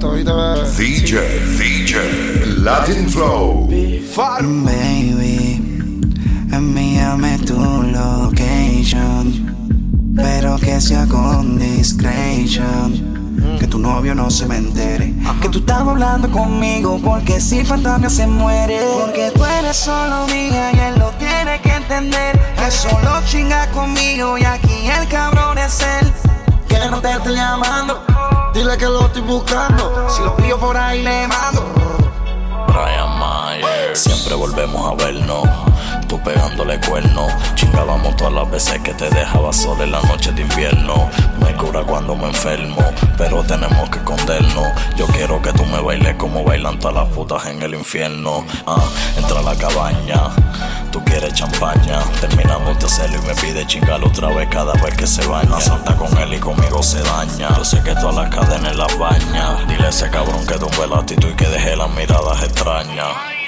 esto, ¿viste? DJ, DJ, Latin Flow. Baby, envíame tu location. Pero que sea con discretion. Que tu novio no se me entere. Que tú estás hablando conmigo. Porque si fantasma se muere. Porque tú eres solo mía y él lo tiene que entender. Que solo chinga conmigo y aquí el cabrón es él. Que no te llamando. Dile que lo estoy buscando. Si lo pillo por ahí le mando. Brian Myers, siempre volvemos a vernos. Tú pegándole cuerno, chingábamos todas las veces que te dejaba sola en la noche de invierno. Me cura cuando me enfermo, pero tenemos que escondernos. Yo quiero que tú me bailes como bailan todas las putas en el infierno. Ah, entra a la cabaña, tú quieres champaña. Terminamos de hacerlo y me pide chingar otra vez cada vez que se baña. Salta con él y conmigo se daña. Yo sé que todas las cadenas las baña. Dile a ese cabrón que tumbe la actitud y que deje las miradas extrañas.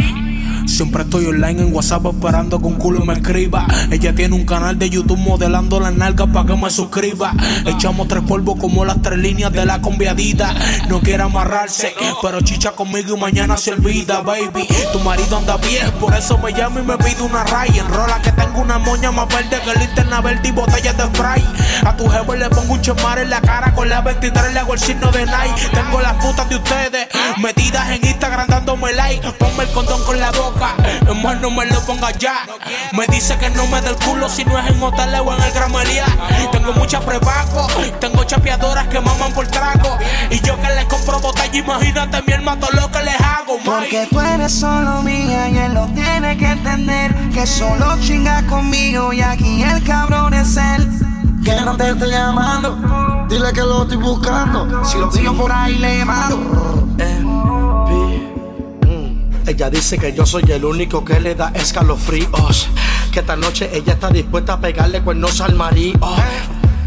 Siempre estoy online en WhatsApp esperando que un culo me escriba. Ella tiene un canal de YouTube modelando las nalgas para que me suscriba. Echamos tres polvos como las tres líneas de la conviadita. No quiere amarrarse, pero chicha conmigo y mañana se olvida, baby. Tu marido anda bien, por eso me llama y me pide una ray. Enrola que tengo una moña más verde que linterna verde y botellas de spray. A tu jefe le pongo un chemar en la cara con la 23 le hago el signo de Nike. Tengo las putas de ustedes metidas en Instagram dándome like. Ponme el condón con la boca. Hermano, no me lo ponga ya. Me dice que no me dé el culo si no es en hotel o en el gramería. Tengo muchas prepago, tengo chapeadoras que maman por trago. Y yo que les compro botella, imagínate mi hermano todo lo que les hago, man. Porque tú eres solo mía y él lo tiene que entender. Que solo chingas conmigo y aquí el cabrón es él. Que no te estoy llamando. Dile que lo estoy buscando. Si lo pillo por ahí le mando. Ella dice que yo soy el único que le da escalofríos. Que esta noche ella está dispuesta a pegarle cuernos al marido.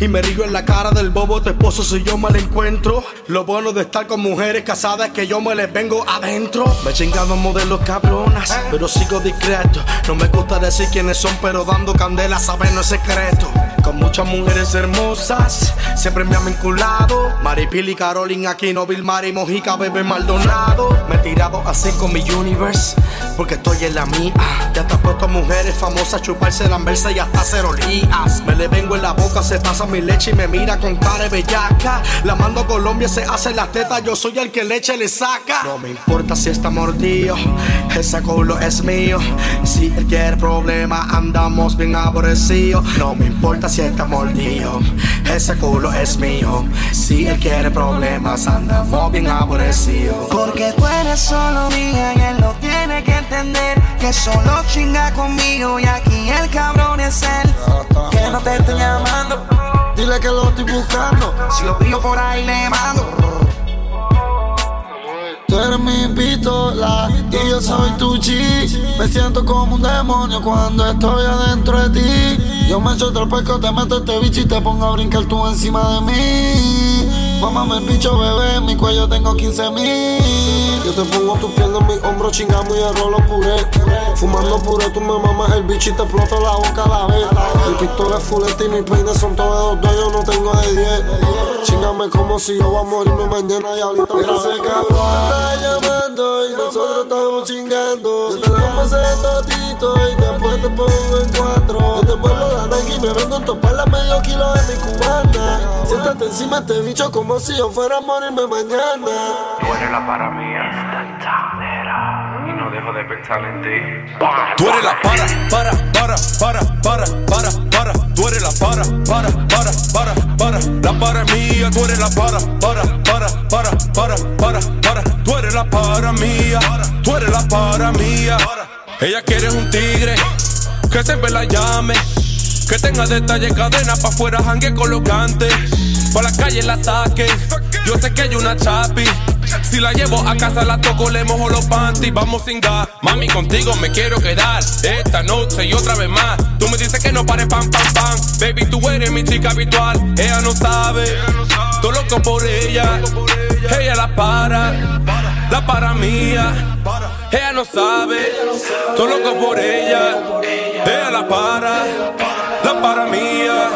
Y me río en la cara del bobo tu esposo si yo me la encuentro. Lo bueno de estar con mujeres casadas es que yo me les vengo adentro. Me he chingado modelos cabronas, pero sigo discreto. No me gusta decir quiénes son, pero dando candela saben no es secreto. Con muchas mujeres hermosas, siempre me han vinculado. Maripili Carolina aquí, no Mari Mojica, bebé Maldonado. Me he tirado así con mi universe, porque estoy en la mía. Ya está puesto a mujeres famosas, chuparse la anversa y hasta hacer olías. Me le vengo en la boca, se pasa mi leche y me mira con cara bellaca. La mando a Colombia, se hace las tetas, yo soy el que leche le saca. No me importa si está mordido, ese culo es mío. Si él quiere problema, andamos bien aborrecidos. No me importa si está mordido, ese culo es mío. Si él quiere problemas, andamos bien aborrecidos. Porque tú eres solo mía y tiene que entender. Que solo chinga conmigo y aquí el cabrón es él. Que no te estoy llamando. Dile que lo estoy buscando. Si lo pillo por ahí le mando. Tú eres mi pistola y yo soy tu G. Me siento como un demonio cuando estoy adentro de ti. Yo me echo otro pesco, te meto este bicho y te pongo a brincar tú encima de mí. Mámame el bicho, bebé, en mi cuello tengo 15 mil. Yo te pongo tu piel en mi hombro, chingamos y el rolo puré. Fumando puré, tú me mamas el bicho y te exploto la boca a la vez. Mi pistola es fulete y mis peines son todos de dos, yo no tengo de 10. Chingame como si yo voy a morirme mañana y ahorita otra vez. cabrón está llamando y nosotros estamos chingando. Yo te la pasé totito y después te pongo en cuatro. Yo te vuelvo la Nike y me vengo a topar la medio kilo de mi cubana. Siéntate encima de este bicho como si yo fuera a morirme mañana. Tú eres la para mía. Y no dejo de pensar en ti. Tú eres la para, para, para, para, para, para, para. Tú eres la para, para, para, para, para. La para mía, tú eres la para, para, para, para, para, para, para. Tú eres la para mía, tú eres la para mía. Ella quiere un tigre que siempre la llame. Que tenga detalle, cadena pa' afuera, jangue colocante. Pa' la calle la saque. Yo sé que hay una chapi. Si la llevo a casa, la toco, le mojo los panties. Vamos sin gas. Mami, contigo me quiero quedar. Esta noche y otra vez más. Tú me dices que no pare pam, pam, pam. Baby, tú eres mi chica habitual. Ella no sabe. Todo loco por ella. Ella la para. La para mía. Ella no sabe. Todo loco por ella. Ella la para. La para mía.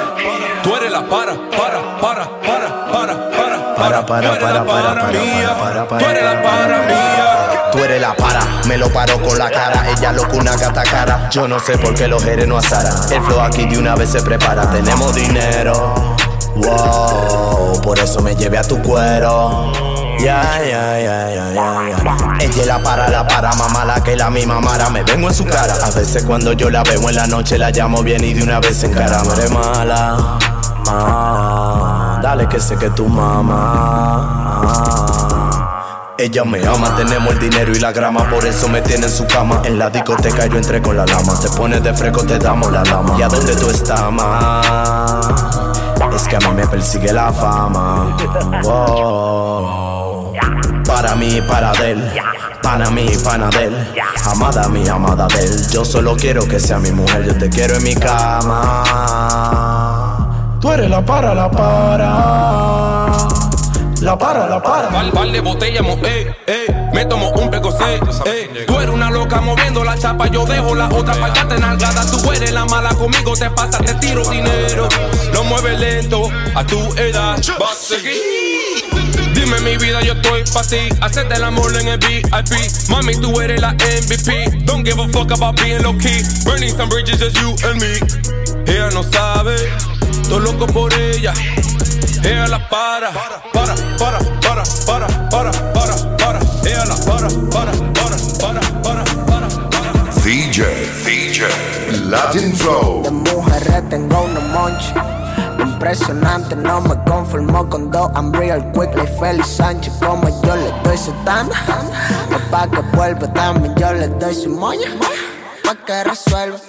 Tú eres la para, para, para, para, para, para, para, para, para, para, para, para, para, para, para. Tú eres la para, me lo paro con la cara. Ella loco una gata cara. Yo no sé por qué los eres no asaran. El flow aquí de una vez se prepara. Tenemos dinero. Wow, por eso me llevé a tu cuero. Ya, ya, ya, ya, ya. Ella la para, la para, mamá, la que la misma mara. Me vengo en su cara. A veces cuando yo la veo en la noche la llamo bien y de una vez en cara. Me eres mala. Dale que sé que tu mamá. Ella me ama, tenemos el dinero y la grama, por eso me tiene en su cama. En la discoteca yo entré con la lama, te pones de fresco, te damos la lama. ¿Y a dónde tú estás, ma? Es que a mí me persigue la fama. Para mí, para de él. Para mí, pana de él. Amada mi amada de él. Yo solo quiero que sea mi mujer, yo te quiero en mi cama. Tú eres la para, la para. La para, la para. Val, val de botella, mo, eh, eh. Me tomo un pecosé, eh. Tú eres una loca moviendo la chapa, yo dejo la otra pa' allá nalgada. Tú eres la mala conmigo, te pasa, te tiro dinero. Lo mueve lento, a tu edad vas a seguir. Dime mi vida, yo estoy pa' ti. Hacerte el amor en el VIP. Mami, tú eres la MVP. Don't give a fuck about being low key. Burning some bridges, just you and me. Ella no sabe, estoy loco por ella. Ella la para, para, para, para, para, para, para, para. Ella la para, para, para, para. DJ, Latin Flow. De mujeres tengo una monch. Impresionante, no me conformo con dos. I'm real quick like Félix Sánchez. Como yo le doy su tanda. Pa' que vuelva también yo le doy su moña. Pa' que resuelva.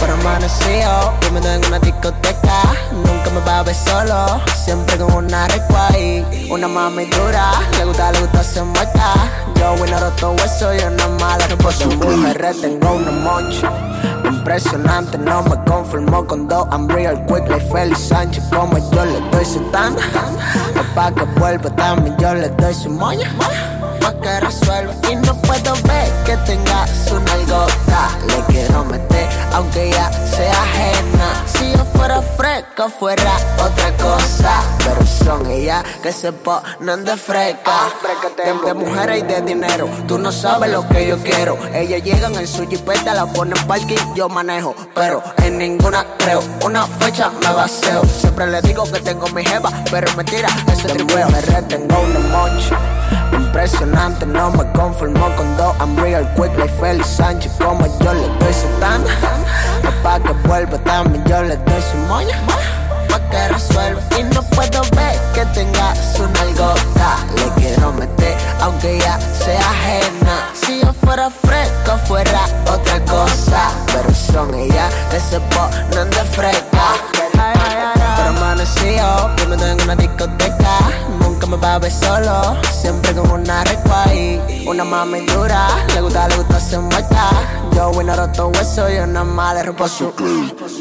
Pero amanecido, doy en una discoteca. Nunca me va a ver solo, siempre con una recuay. Una mami dura, le gusta, le gusta se muerta. Yo voy a roto hueso y una mala por su mujer tengo una moncha. Impresionante, no me conformo con dos. I'm real quick like Félix Sánchez. Como yo le doy su tanda. Pa' que vuelva también yo le doy su moña. Que resuelva. Y no puedo ver que tenga su nalgota. Le quiero meter, aunque ya sea ajena. Si yo fuera fresca, fuera otra cosa. Pero son ellas que se ponen de fresca. De, de mujeres y de dinero. Tú no sabes lo que yo quiero. Ellas llegan en su jipeta, la ponen parking, yo manejo. Pero en ninguna creo. Una fecha me baseo. Siempre le digo que tengo mi jeva, pero mentira, ese tribeo. Me retengo una moncha. Impresionante, no me conformo con dos. I'm real quick like Félix Sánchez. Como yo le doy su tanda. Pa' que vuelva también yo le doy su moña. Pa' que resuelva. Y no puedo ver que tenga su nalgota. Le quiero meter, aunque ya sea ajena. Si yo fuera fresco, fuera. con ella de ese no de fresca. Pero amaneció, yo en una discoteca Me va a ver solo, siempre con una recuay. Una mami dura, le gusta, le gusta se muerta. Yo voy a roto hueso y una mala rompo su.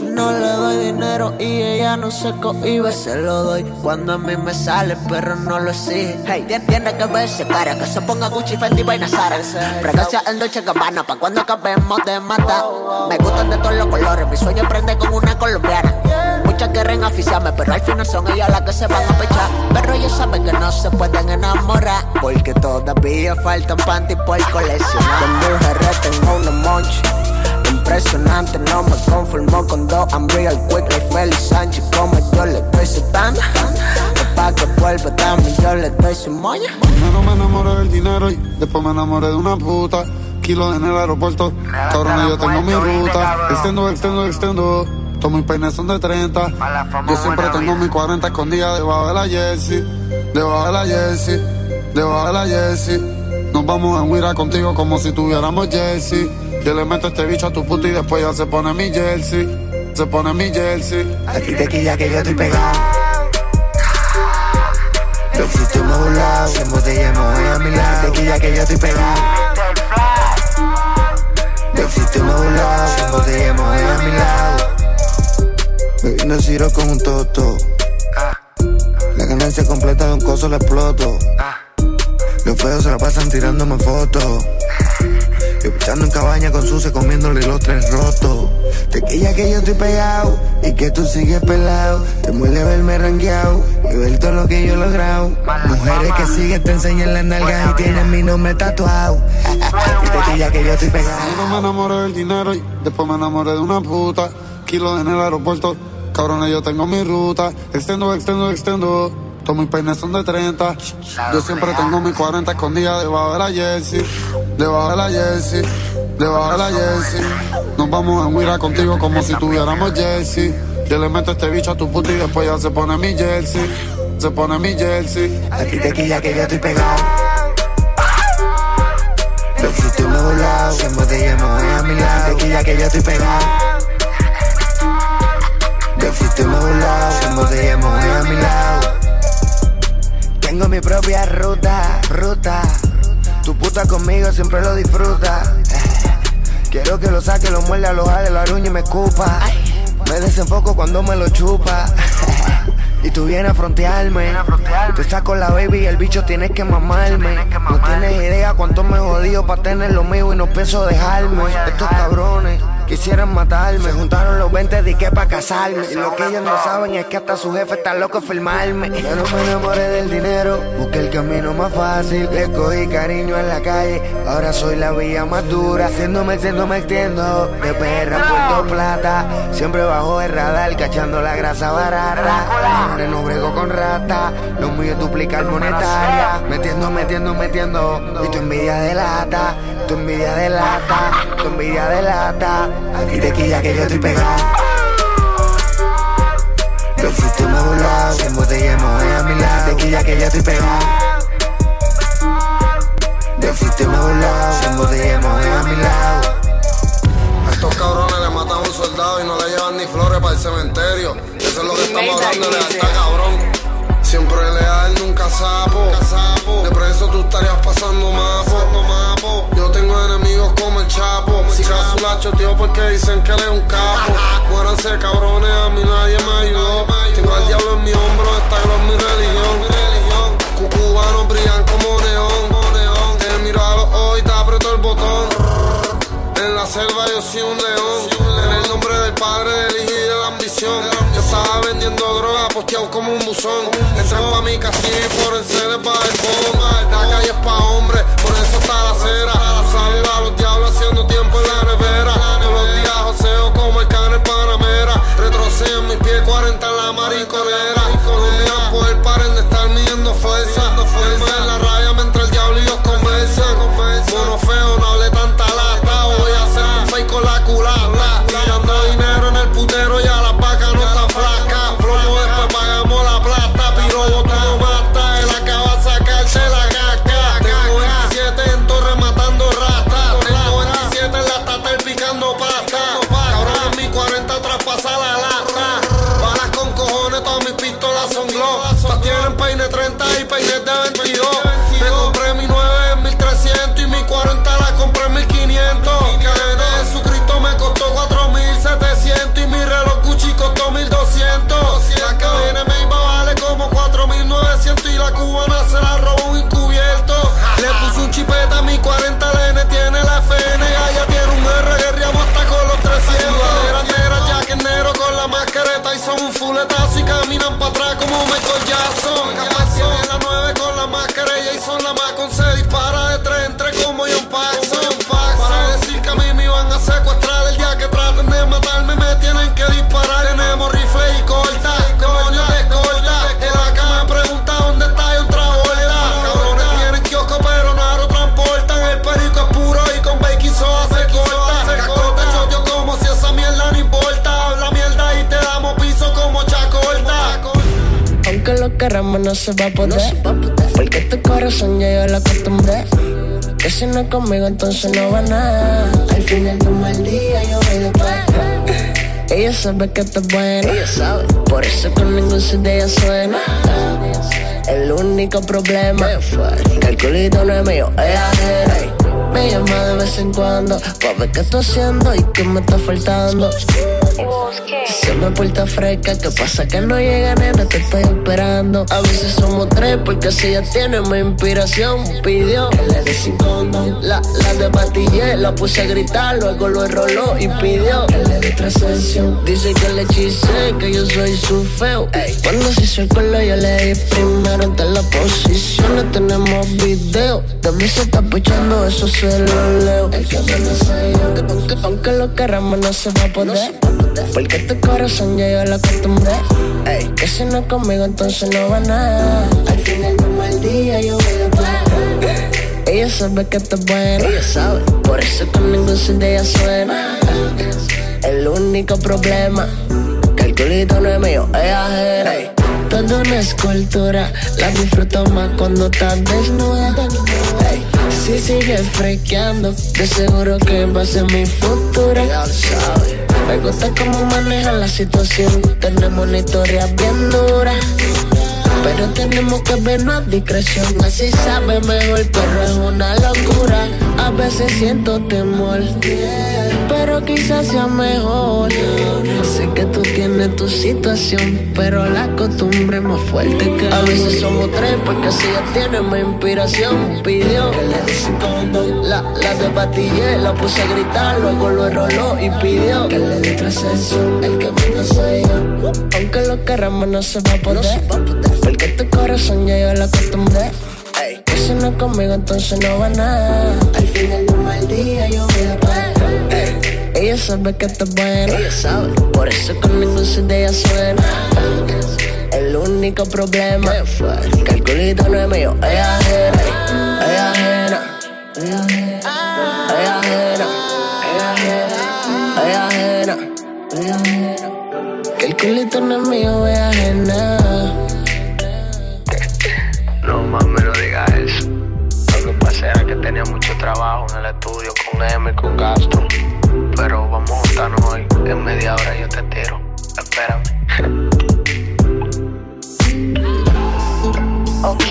No le doy dinero y ella no se cohibe, se lo doy. Cuando a mí me sale, pero no lo exige. Hey, tien- tiene que verse cara, que se ponga Gucci, Fendi, vaina Sara. Fragancia en Dolce Gabbana, pa' cuando acabemos de matar. Me gustan de todos los colores, mi sueño es prender con una colombiana. Muchas quieren aficiarme, pero al final son ellas las que se van a pechar. Pero ellos saben que no se pueden enamorar, porque todavía faltan panty por coleccionar. De mujeres tengo una moncha. Impresionante, no me conformo con dos. I'm real quick like Félix Sánchez. Como yo le doy su tanda. Pa' que vuelva también yo le doy su moña. Primero me enamoré del dinero y después me enamoré de una puta. Kilo en el aeropuerto, cabrón, yo tengo mi ruta. Extendo, extendo, extendo. Todos mis peines son de 30. Yo siempre tengo mi 40 escondida debajo de la jersey. Debajo de la jersey. Debajo de la jersey. Nos vamos a huir contigo como si tuviéramos jersey. Yo le meto este bicho a tu puta y después ya se pone mi jersey. Se pone mi jersey. A ti te quilla que yo estoy pegado. Lo existe un lado, en botella me voy a mi lado. Te quilla que yo estoy pegado. Lo existe un lado, en botella me voy a mi lado. Me vine a Ciro con un toto. La ganancia completa de un coso la exploto. Los feos se la pasan tirándome fotos. Yo pichando en cabaña con Suce comiéndole los tres rotos. Tequilla que yo estoy pegado y que tú sigues pelado. Te muele verme rangueado y ver todo lo que yo he logrado. Mujeres que siguen te enseñan las nalgas y tienen mi nombre tatuado. y tequilla que yo estoy pegado. No me enamoré del dinero y después me enamoré de una puta. Kilos en el aeropuerto, cabrones, yo tengo mi ruta. Extendo, extendo, extendo. Todos mis peines son de 30. Yo siempre tengo mi 40 escondida debajo de la jersey. Debajo de la jersey. Debajo de la jersey. Nos vamos en huira contigo como si tuviéramos jersey. Yo le meto este bicho a tu puta y después ya se pone mi jersey. Se pone mi jersey. Aquí tequilla que yo estoy pegado. Lo fuiste me volado, sin botella me voy a mi lado. Tequilla que yo estoy pegado. Lo fuiste me volado, sin botella me voy a mi lado. Tengo mi propia ruta, ruta. Tu puta conmigo siempre lo disfruta. Quiero que lo saque, lo muerda, lo jale, lo aruñe y me escupa. Me desenfoco cuando me lo chupa. Y tú vienes a frontearme. Tú estás con la baby y el bicho tienes que mamarme. No tienes idea cuánto me jodido para tener lo mío y no pienso dejarme. Estos cabrones quisieran matarme. Se juntaron los 20 de que para casarme. Y lo que ellos no saben es que hasta su jefe está loco de filmarme. Yo no me enamoré del dinero, busqué el camino más fácil. Le cogí cariño en la calle, ahora soy la vía más dura. Haciéndome, haciéndome extiendo. De perra, Puerto Plata. Siempre bajo el radar, cachando la grasa barata. Ahora no brego con rata. Lo mío es duplicar monetaria. Metiendo, metiendo, metiendo. Y tu envidia de lata. Tu envidia de lata. Tu envidia de lata. Aquí tequilla que yo estoy pegado. Lo fuiste me volado. Sin botella a mi lado. Tequilla que yo estoy pegado. Lo fuiste me volado. Sin botella a mi lado. A estos cabrones le matan a un soldado y no le llevan ni flores para el cementerio. Eso es lo que estamos hablando de alta cabrón. Siempre leal, nunca sapo. De preso tú estarías pasando mapo. Yo tengo enemigos como el Chapo. Si caso la tío porque dicen que él es un capo. Muéranse cabrones, a mí nadie me ayudó. Tengo al diablo en mi hombro, esta es mi religión. Cucubanos brillan como neón. Te miro a los ojos y te aprieto el botón. En la selva yo soy un león. Padre, de la ambición. Yo estaba vendiendo droga, posteado como un buzón. Entran pa' mi castillo y por el cele pa' el fondo. La calle es pa' hombres, por eso está la acera. Salva a los diablos haciendo tiempo en la Aunque lo queramos no se va a poder. Porque tu corazón ya yo lo acostumbré. Que si no es conmigo entonces no va nada. Al final de un mal día yo voy después. Ella sabe que tú es buena. Ella sabe. Por eso con ningún CD ella suena. El único problema que el culito no es mío, es ajeno. Me llama de vez en cuando pa' ver qué estoy haciendo y qué me está faltando. Se me porta fresca, ¿qué pasa? Que no llega, nena, te estoy esperando. A veces somos tres, porque si ella tiene mi inspiración, pidió que le. La, la de la puse a gritar, luego lo enroló y pidió que le dé. Dice que le hechicé, que yo soy su feo. Cuando se hizo el culo, yo le di primero en todas las posiciones. Tenemos video, de mí se está puchando, eso se lo leo. El que me yo, aunque, aunque lo queramos, no se va a poder. Porque tu corazón ya yo lo acostumbré. Ey, que si no es conmigo, entonces no va nada. Al final del mal día yo voy a pagar. Ella sabe que esto es bueno. Ella sabe. Por eso con ningún sin de ella suena. El único problema. Que el culito no es mío, es ajeno. Ey, Toda una escultura. La disfruto más cuando estás desnuda. Ey, si sigues frequeando, de seguro que va a ser mi futuro. Ya lo sabes. Me gusta cómo maneja la situación. Tenemos una historia bien dura. Pero tenemos que vernos a discreción. Así sabe mejor, pero es una locura. A veces siento temor, pero quizás sea mejor. Sé que tú tienes tu situación, pero la costumbre es más fuerte que A veces somos tres, porque si ella tiene mi inspiración, pidió que le condón. La, la de patillé, la puse a gritar, luego lo enroló y pidió que le dé otra sesión. El que no soy yo, aunque lo queramos, no se va a poder. Porque tu corazón ya yo lo acostumbré. Que si no es conmigo, entonces no va nada. Al final de un mal día yo voy a pagar. Ey, ella sabe que esto es bueno. Ella sabe. Por eso con ningún sin de ella suena. El único problema que el culito no es mío, es ajena. Es ajena. Es ajena. Es ajena. Que el culito no es mío, es ajena. No mami, no digas eso. Lo que pasa era que tenía mucho trabajo en el estudio con M y con Castro. Pero vamos a juntarnos hoy. En media hora yo te tiro. Espérame. Ok,